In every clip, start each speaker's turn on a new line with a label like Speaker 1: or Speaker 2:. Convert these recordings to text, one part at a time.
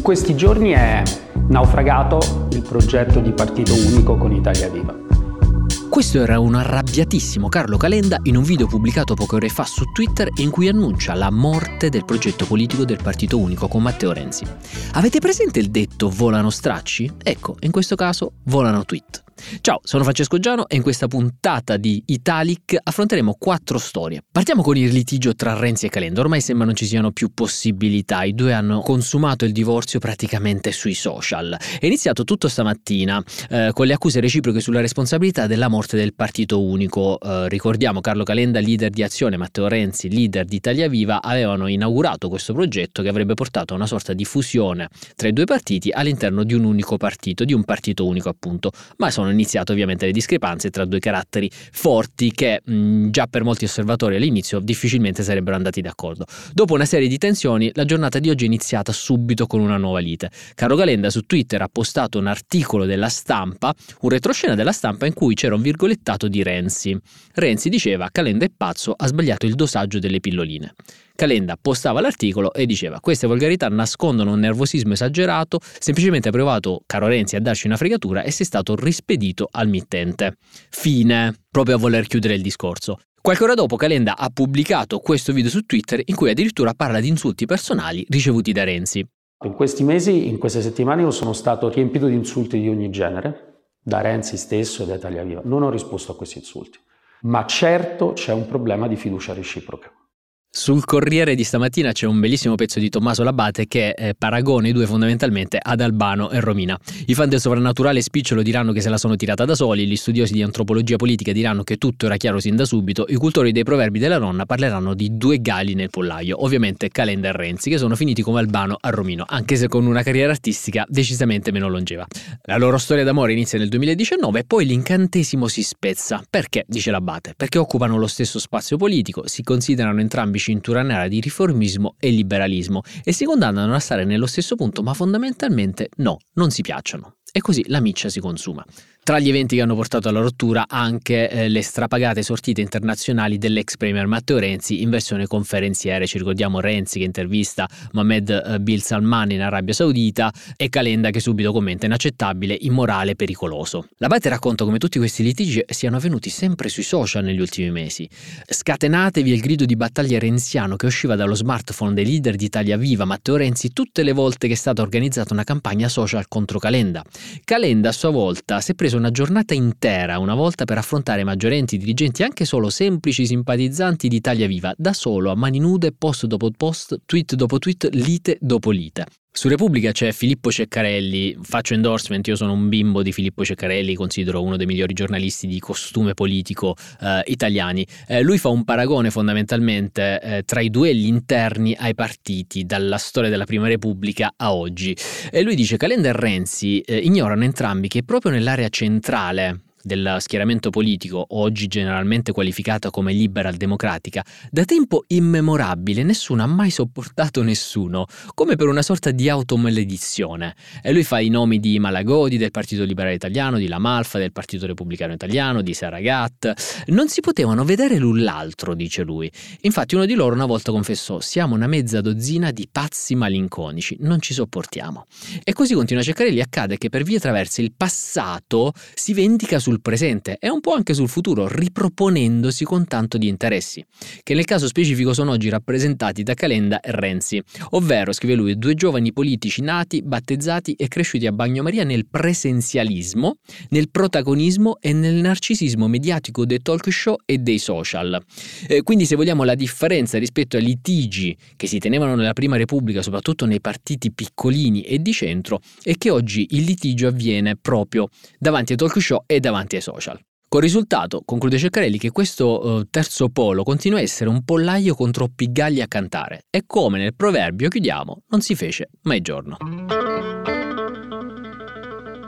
Speaker 1: In questi giorni è naufragato il progetto di partito unico con Italia Viva.
Speaker 2: Questo era un arrabbiatissimo Carlo Calenda in un video pubblicato poche ore fa su Twitter in cui annuncia la morte del progetto politico del Partito Unico con Matteo Renzi. Avete presente il detto volano stracci? Ecco, in questo caso volano tweet. Ciao, sono Francesco Giano e in questa puntata di Italic affronteremo quattro storie. Partiamo con il litigio tra Renzi e Calenda. Ormai sembra non ci siano più possibilità. I due hanno consumato il divorzio praticamente sui social. È iniziato tutto stamattina eh, con le accuse reciproche sulla responsabilità della morte del partito unico. Eh, ricordiamo Carlo Calenda, leader di Azione, Matteo Renzi, leader di Italia Viva, avevano inaugurato questo progetto che avrebbe portato a una sorta di fusione tra i due partiti all'interno di un unico partito, di un partito unico appunto. Ma sono iniziate ovviamente le discrepanze tra due caratteri forti che mh, già per molti osservatori all'inizio difficilmente sarebbero andati d'accordo. Dopo una serie di tensioni, la giornata di oggi è iniziata subito con una nuova lite. Caro Calenda su Twitter ha postato un articolo della stampa, un retroscena della stampa in cui c'era un virgolettato di Renzi. Renzi diceva Calenda è pazzo, ha sbagliato il dosaggio delle pilloline. Calenda postava l'articolo e diceva queste volgarità nascondono un nervosismo esagerato, semplicemente ha provato, caro Renzi, a darci una fregatura e sei stato rispedito al mittente. Fine, proprio a voler chiudere il discorso. Qualche ora dopo Calenda ha pubblicato questo video su Twitter in cui addirittura parla di insulti personali ricevuti da Renzi.
Speaker 1: In questi mesi, in queste settimane, io sono stato riempito di insulti di ogni genere, da Renzi stesso e da Italia Viva. Non ho risposto a questi insulti. Ma certo c'è un problema di fiducia reciproca.
Speaker 2: Sul Corriere di stamattina c'è un bellissimo pezzo di Tommaso Labate che eh, paragona i due fondamentalmente ad Albano e Romina. I fan del sovrannaturale spicciolo diranno che se la sono tirata da soli, gli studiosi di antropologia politica diranno che tutto era chiaro sin da subito, i cultori dei proverbi della nonna parleranno di due gali nel pollaio, ovviamente Calenda e Renzi, che sono finiti come Albano a Romino, anche se con una carriera artistica decisamente meno longeva. La loro storia d'amore inizia nel 2019 e poi l'incantesimo si spezza. Perché? dice Labate. Perché occupano lo stesso spazio politico, si considerano entrambi cintura nera di riformismo e liberalismo e si condannano a stare nello stesso punto, ma fondamentalmente no, non si piacciono. E così la miccia si consuma. Tra gli eventi che hanno portato alla rottura anche eh, le strapagate sortite internazionali dell'ex premier Matteo Renzi in versione conferenziere. Ci ricordiamo Renzi che intervista Mohamed eh, Bin Salman in Arabia Saudita e Calenda che subito commenta inaccettabile, immorale, pericoloso. La Bate racconta come tutti questi litigi siano avvenuti sempre sui social negli ultimi mesi. Scatenatevi il grido di battaglia renziano che usciva dallo smartphone dei leader di Italia Viva Matteo Renzi tutte le volte che è stata organizzata una campagna social contro Calenda. Calenda a sua volta si è preso una giornata intera una volta per affrontare maggiorenti dirigenti, anche solo semplici simpatizzanti di Italia Viva, da solo, a mani nude, post dopo post, tweet dopo tweet, lite dopo lite. Su Repubblica c'è Filippo Ceccarelli, faccio endorsement, io sono un bimbo di Filippo Ceccarelli, considero uno dei migliori giornalisti di costume politico eh, italiani. Eh, lui fa un paragone fondamentalmente eh, tra i duelli interni ai partiti, dalla storia della Prima Repubblica a oggi. E lui dice Calenda e Renzi eh, ignorano entrambi che proprio nell'area centrale del schieramento politico, oggi generalmente qualificata come liberal democratica, da tempo immemorabile nessuno ha mai sopportato nessuno, come per una sorta di automaledizione. E lui fa i nomi di Malagodi del Partito Liberale Italiano, di Lamalfa del Partito Repubblicano Italiano, di Saragat. Non si potevano vedere l'un l'altro, dice lui. Infatti uno di loro una volta confessò: "Siamo una mezza dozzina di pazzi malinconici, non ci sopportiamo". E così continua Ceccarelli accade che per vie traverse il passato si vendica su sul presente e un po' anche sul futuro, riproponendosi con tanto di interessi, che nel caso specifico sono oggi rappresentati da Calenda e Renzi, ovvero, scrive lui, due giovani politici nati, battezzati e cresciuti a Bagnomaria nel presenzialismo, nel protagonismo e nel narcisismo mediatico dei talk show e dei social. Eh, quindi se vogliamo la differenza rispetto ai litigi che si tenevano nella Prima Repubblica, soprattutto nei partiti piccolini e di centro, è che oggi il litigio avviene proprio davanti ai talk show e davanti davanti ai social. Con risultato, conclude Ceccarelli, che questo uh, terzo polo continua a essere un pollaio con troppi galli a cantare e come nel proverbio chiudiamo, non si fece mai giorno.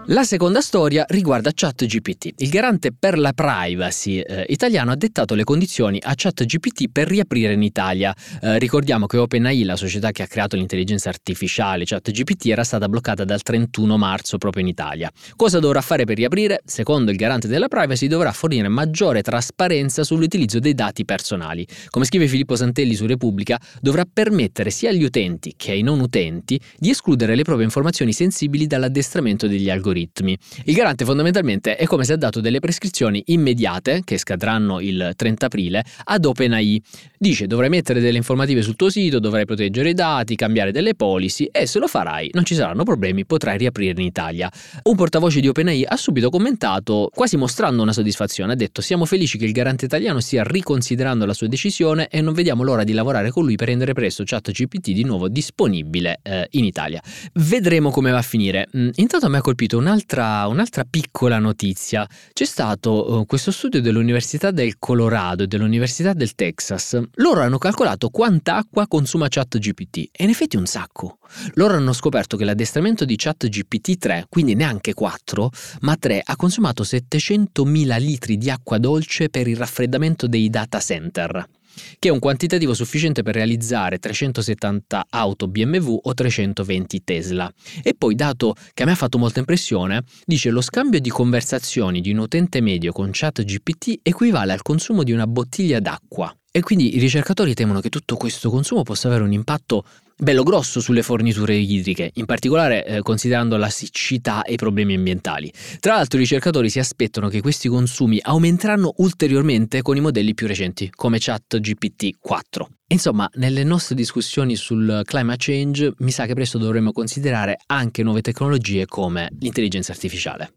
Speaker 2: La seconda storia riguarda ChatGPT. Il garante per la privacy eh, italiano ha dettato le condizioni a ChatGPT per riaprire in Italia. Eh, ricordiamo che OpenAI, la società che ha creato l'intelligenza artificiale ChatGPT, era stata bloccata dal 31 marzo proprio in Italia. Cosa dovrà fare per riaprire? Secondo il garante della privacy dovrà fornire maggiore trasparenza sull'utilizzo dei dati personali. Come scrive Filippo Santelli su Repubblica, dovrà permettere sia agli utenti che ai non utenti di escludere le proprie informazioni sensibili dall'addestramento degli algoritmi algoritmi. Il garante fondamentalmente è come se ha dato delle prescrizioni immediate, che scadranno il 30 aprile, ad OpenAI. Dice dovrai mettere delle informative sul tuo sito, dovrai proteggere i dati, cambiare delle policy e se lo farai non ci saranno problemi, potrai riaprire in Italia. Un portavoce di OpenAI ha subito commentato, quasi mostrando una soddisfazione, ha detto siamo felici che il garante italiano stia riconsiderando la sua decisione e non vediamo l'ora di lavorare con lui per rendere presto ChatGPT di nuovo disponibile eh, in Italia. Vedremo come va a finire. Mm, intanto mi ha colpito un'altra, un'altra piccola notizia. C'è stato uh, questo studio dell'Università del Colorado e dell'Università del Texas. Loro hanno calcolato quanta acqua consuma ChatGPT e in effetti un sacco. Loro hanno scoperto che l'addestramento di ChatGPT 3, quindi neanche 4, ma 3, ha consumato 700.000 litri di acqua dolce per il raffreddamento dei data center che è un quantitativo sufficiente per realizzare 370 auto BMW o 320 Tesla. E poi, dato che a me ha fatto molta impressione, dice lo scambio di conversazioni di un utente medio con ChatGPT equivale al consumo di una bottiglia d'acqua. E quindi i ricercatori temono che tutto questo consumo possa avere un impatto bello grosso sulle forniture idriche, in particolare eh, considerando la siccità e i problemi ambientali. Tra l'altro i ricercatori si aspettano che questi consumi aumenteranno ulteriormente con i modelli più recenti, come ChatGPT 4. Insomma, nelle nostre discussioni sul climate change mi sa che presto dovremo considerare anche nuove tecnologie come l'intelligenza artificiale.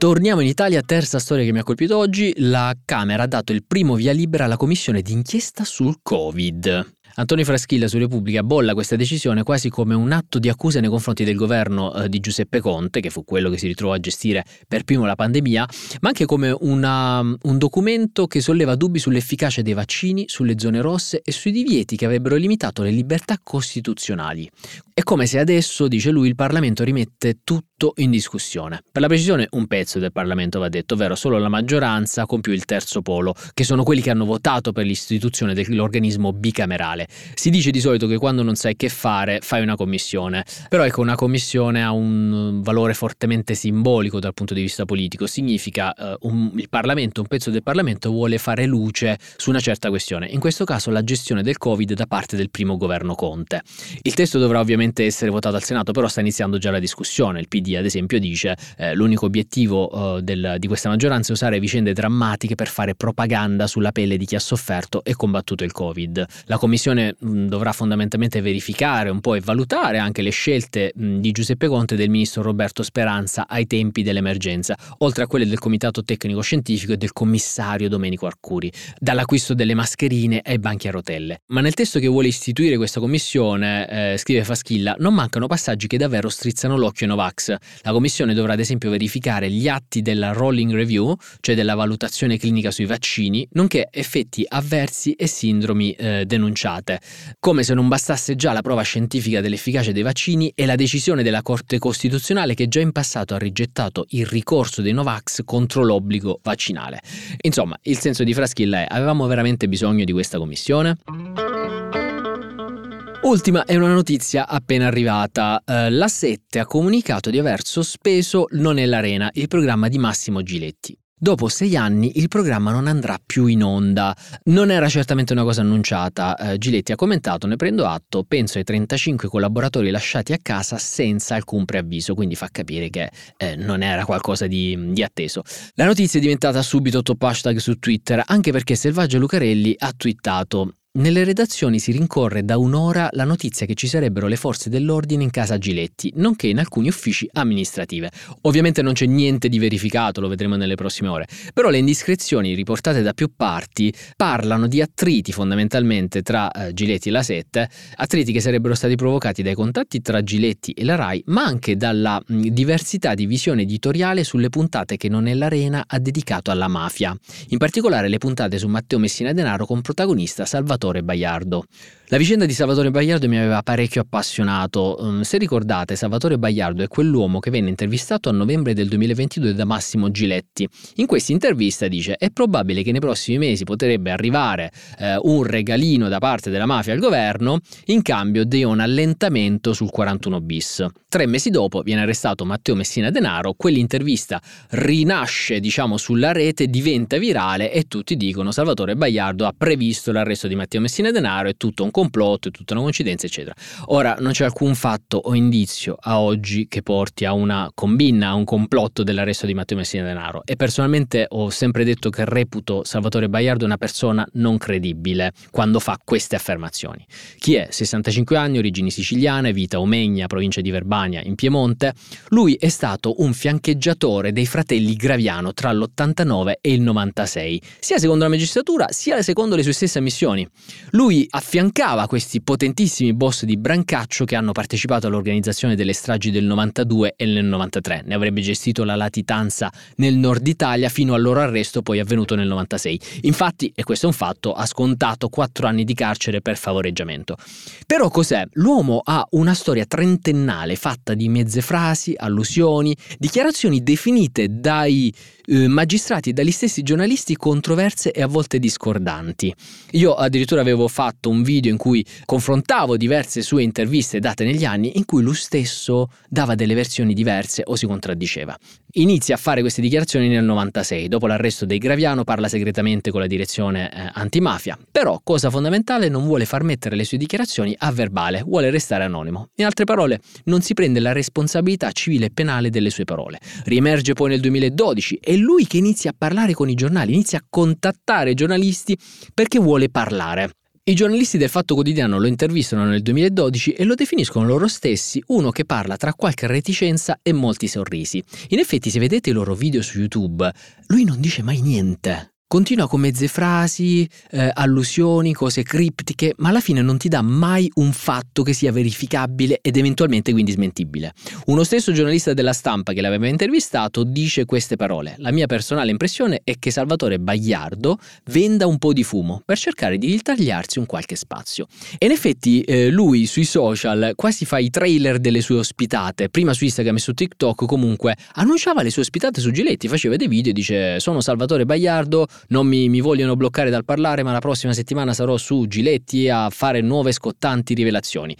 Speaker 2: Torniamo in Italia, terza storia che mi ha colpito oggi, la Camera ha dato il primo via libera alla commissione d'inchiesta sul Covid. Antonio Fraschilla su Repubblica bolla questa decisione quasi come un atto di accusa nei confronti del governo eh, di Giuseppe Conte, che fu quello che si ritrovò a gestire per primo la pandemia, ma anche come una, un documento che solleva dubbi sull'efficacia dei vaccini, sulle zone rosse e sui divieti che avrebbero limitato le libertà costituzionali. È come se adesso, dice lui, il Parlamento rimette tutto in discussione. Per la precisione, un pezzo del Parlamento va detto, ovvero solo la maggioranza con più il terzo polo, che sono quelli che hanno votato per l'istituzione dell'organismo bicamerale. Si dice di solito che quando non sai che fare fai una commissione, però ecco una commissione ha un valore fortemente simbolico dal punto di vista politico, significa eh, un, il Parlamento, un pezzo del Parlamento vuole fare luce su una certa questione, in questo caso la gestione del Covid da parte del primo governo Conte. Il testo dovrà ovviamente essere votato al Senato, però sta iniziando già la discussione. Il Ad esempio, dice eh, l'unico obiettivo eh, del, di questa maggioranza è usare vicende drammatiche per fare propaganda sulla pelle di chi ha sofferto e combattuto il Covid. La Commissione mh, dovrà fondamentalmente verificare un po' e valutare anche le scelte mh, di Giuseppe Conte e del ministro Roberto Speranza ai tempi dell'emergenza, oltre a quelle del Comitato Tecnico Scientifico e del commissario Domenico Arcuri, dall'acquisto delle mascherine ai banchi a rotelle. Ma nel testo che vuole istituire questa commissione, eh, scrive Faschini, Villa non mancano passaggi che davvero strizzano l'occhio ai Novax. La Commissione dovrà ad esempio verificare gli atti della rolling review, cioè della valutazione clinica sui vaccini, nonché effetti avversi e sindromi eh, denunciate. Come se non bastasse già la prova scientifica dell'efficacia dei vaccini e la decisione della Corte Costituzionale che già in passato ha rigettato il ricorso dei Novax contro l'obbligo vaccinale. Insomma, il senso di Fraschilla è avevamo veramente bisogno di questa commissione? Ultima è una notizia appena arrivata. Uh, la 7 ha comunicato di aver sospeso Non è l'Arena, il programma di Massimo Giletti. Dopo sei anni il programma non andrà più in onda. Non era certamente una cosa annunciata. Eh, Giletti ha commentato, ne prendo atto, penso ai 35 collaboratori lasciati a casa senza alcun preavviso, quindi fa capire che eh, non era qualcosa di, di, atteso. La notizia è diventata subito top hashtag su Twitter, anche perché Selvaggio Lucarelli ha twittato nelle redazioni si rincorre da un'ora la notizia che ci sarebbero le forze dell'ordine in casa Giletti, nonché in alcuni uffici amministrativi. Ovviamente non c'è niente di verificato, lo vedremo nelle prossime ore, però le indiscrezioni riportate da più parti parlano di attriti fondamentalmente tra eh, Giletti e la Sette, attriti che sarebbero stati provocati dai contatti tra Giletti e la RAI, ma anche dalla mh, diversità di visione editoriale sulle puntate che Non è l'Arena ha dedicato alla mafia. In particolare le puntate su Matteo Messina Denaro con protagonista Salvatore Salvatore Baiardo. La vicenda di Salvatore Bagliardo mi aveva parecchio appassionato. Um, se ricordate, Salvatore Bagliardo è quell'uomo che venne intervistato a novembre del 2022 da Massimo Giletti. In questa intervista dice: È probabile che nei prossimi mesi potrebbe arrivare eh, un regalino da parte della mafia al governo in cambio di un allentamento sul 41 bis. Tre mesi dopo viene arrestato Matteo Messina Denaro, quell'intervista rinasce, diciamo, sulla rete, diventa virale e tutti dicono Salvatore Bagliardo ha previsto l'arresto di Matteo Messina Denaro, è tutto un complotto, è tutta una coincidenza, eccetera. Ora non c'è alcun fatto o indizio a oggi che porti a una combina, a un complotto dell'arresto di Matteo Messina Denaro e personalmente ho sempre detto che reputo Salvatore Baiardo una persona non credibile quando fa queste affermazioni. Chi è? 65 anni, origini siciliane, vita Omegna, provincia di Verbania, in Piemonte. Lui è stato un fiancheggiatore dei fratelli Graviano tra l'89 e il 96, sia secondo la magistratura sia secondo le sue stesse ammissioni. Lui affiancava questi potentissimi boss di Brancaccio che hanno partecipato all'organizzazione delle stragi del 92 e nel 93. Ne avrebbe gestito la latitanza nel nord Italia fino al loro arresto poi avvenuto nel 96. Infatti, e questo è un fatto, ha scontato 4 anni di carcere per favoreggiamento. Però cos'è? L'uomo ha una storia trentennale fatta di mezze frasi, allusioni, dichiarazioni definite dai eh, magistrati dagli stessi giornalisti controverse e a volte discordanti. Io addirittura avevo fatto un video in cui confrontavo diverse sue interviste date negli anni in cui lui stesso dava delle versioni diverse o si contraddiceva. Inizia a fare queste dichiarazioni nel 96, dopo l'arresto dei Graviano parla segretamente con la direzione eh, antimafia, però cosa fondamentale non vuole far mettere le sue dichiarazioni a verbale, vuole restare anonimo. In altre parole, non si prende la responsabilità civile e penale delle sue parole. Riemerge poi nel 2012 e lui che inizia a parlare con i giornali, inizia a contattare i giornalisti perché vuole parlare. I giornalisti del Fatto Quotidiano lo intervistano nel 2012 e lo definiscono loro stessi uno che parla tra qualche reticenza e molti sorrisi. In effetti, se vedete i loro video su YouTube, lui non dice mai niente. Continua con mezze frasi, eh, allusioni, cose criptiche, ma alla fine non ti dà mai un fatto che sia verificabile ed eventualmente quindi smentibile. Uno stesso giornalista della stampa che l'aveva intervistato dice queste parole. La mia personale impressione è che Salvatore Bagliardo venda un po' di fumo per cercare di ritagliarsi un qualche spazio. E in effetti eh, lui sui social quasi fa i trailer delle sue ospitate, prima su Instagram e su TikTok comunque annunciava le sue ospitate su Giletti, faceva dei video e dice sono Salvatore Bagliardo, non mi, mi, vogliono bloccare dal parlare, ma la prossima settimana sarò su Giletti a fare nuove scottanti rivelazioni.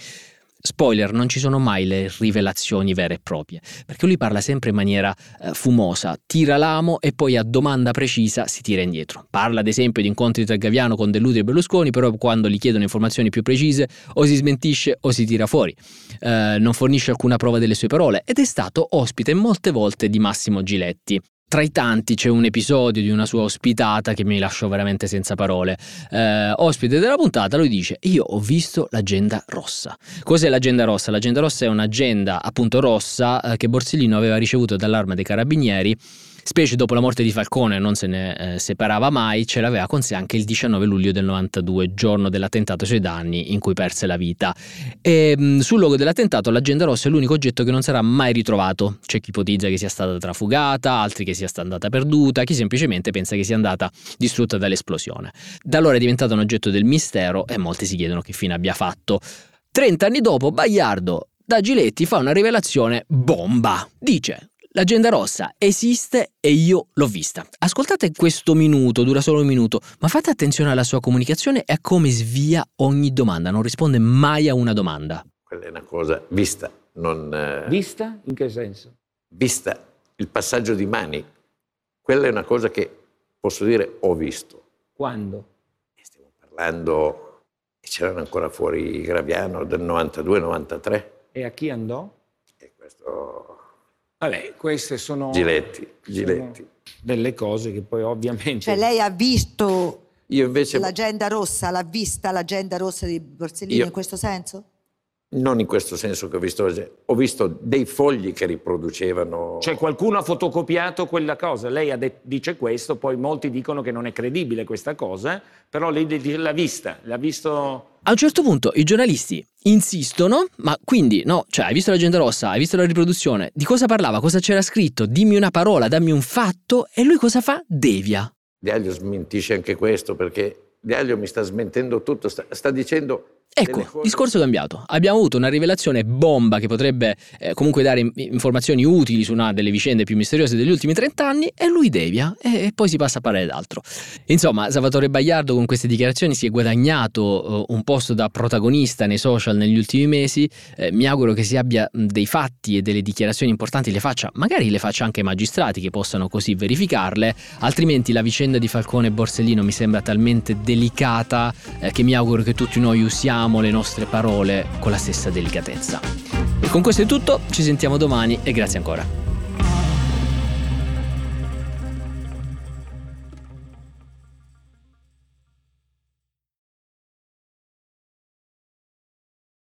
Speaker 2: Spoiler, non ci sono mai le rivelazioni vere e proprie, perché lui parla sempre in maniera eh, fumosa, tira l'amo e poi a domanda precisa si tira indietro. Parla ad esempio di incontri tra Gaviano con Dell'Utri e Berlusconi, però quando gli chiedono informazioni più precise o si smentisce o si tira fuori. Eh, non fornisce alcuna prova delle sue parole ed è stato ospite molte volte di Massimo Giletti. Tra i tanti c'è un episodio di una sua ospitata che mi lasciò veramente senza parole. Eh, ospite della puntata lui dice: Io ho visto l'agenda rossa. Cos'è l'agenda rossa? L'agenda rossa è un'agenda appunto rossa eh, che Borsellino aveva ricevuto dall'arma dei carabinieri specie dopo la morte di Falcone non se ne eh, separava mai, ce l'aveva con sé anche il 19 luglio del 92, giorno dell'attentato ai suoi danni in cui perse la vita. E, mh, sul luogo dell'attentato l'agenda rossa è l'unico oggetto che non sarà mai ritrovato. C'è chi ipotizza che sia stata trafugata, altri che sia andata perduta, chi semplicemente pensa che sia andata distrutta dall'esplosione. Da allora è diventata un oggetto del mistero e molti si chiedono che fine abbia fatto. 30 anni dopo, Bagliardo da Giletti fa una rivelazione bomba. Dice: L'agenda rossa esiste e io l'ho vista. Ascoltate questo minuto, dura solo un minuto, ma fate attenzione alla sua comunicazione e a come svia ogni domanda, non risponde mai a una domanda.
Speaker 3: Quella è una cosa vista, non...
Speaker 4: Eh, vista? In che senso?
Speaker 3: Vista, il passaggio di mani. Quella è una cosa che posso dire ho visto.
Speaker 4: Quando?
Speaker 3: Stiamo parlando, c'erano ancora fuori Graviano del 92-93.
Speaker 4: E a chi andò?
Speaker 3: E questo
Speaker 4: Vabbè, queste sono,
Speaker 3: Giletti, Giletti.
Speaker 4: sono delle cose che poi ovviamente...
Speaker 5: Cioè lei ha visto
Speaker 3: Io invece...
Speaker 5: l'agenda rossa, l'ha vista l'agenda rossa di Borsellino
Speaker 3: Io...
Speaker 5: in questo senso?
Speaker 3: Non in questo senso che ho visto, ho visto dei fogli che riproducevano.
Speaker 4: Cioè qualcuno ha fotocopiato quella cosa, lei de- dice questo, poi molti dicono che non è credibile questa cosa, però lei l'ha vista, l'ha visto...
Speaker 2: A un certo punto i giornalisti insistono, ma quindi no, cioè hai visto l'agenda rossa, hai visto la riproduzione, di cosa parlava, cosa c'era scritto, dimmi una parola, dammi un fatto, e lui cosa fa? Devia.
Speaker 3: Diaglio smentisce anche questo perché Diaglio mi sta smentendo tutto, sta, sta dicendo
Speaker 2: Ecco, discorso cambiato. Abbiamo avuto una rivelazione bomba che potrebbe eh, comunque dare informazioni utili su una delle vicende più misteriose degli ultimi 30 anni e lui devia e, e poi si passa a parlare d'altro. Insomma, Salvatore Bagliardo con queste dichiarazioni si è guadagnato eh, un posto da protagonista nei social negli ultimi mesi. Eh, mi auguro che si abbia dei fatti e delle dichiarazioni importanti le faccia, magari le faccia anche magistrati che possano così verificarle, altrimenti la vicenda di Falcone e Borsellino mi sembra talmente delicata eh, che mi auguro che tutti noi usiamo usiamo le nostre parole con la stessa delicatezza. E con questo è tutto, ci sentiamo domani e grazie ancora.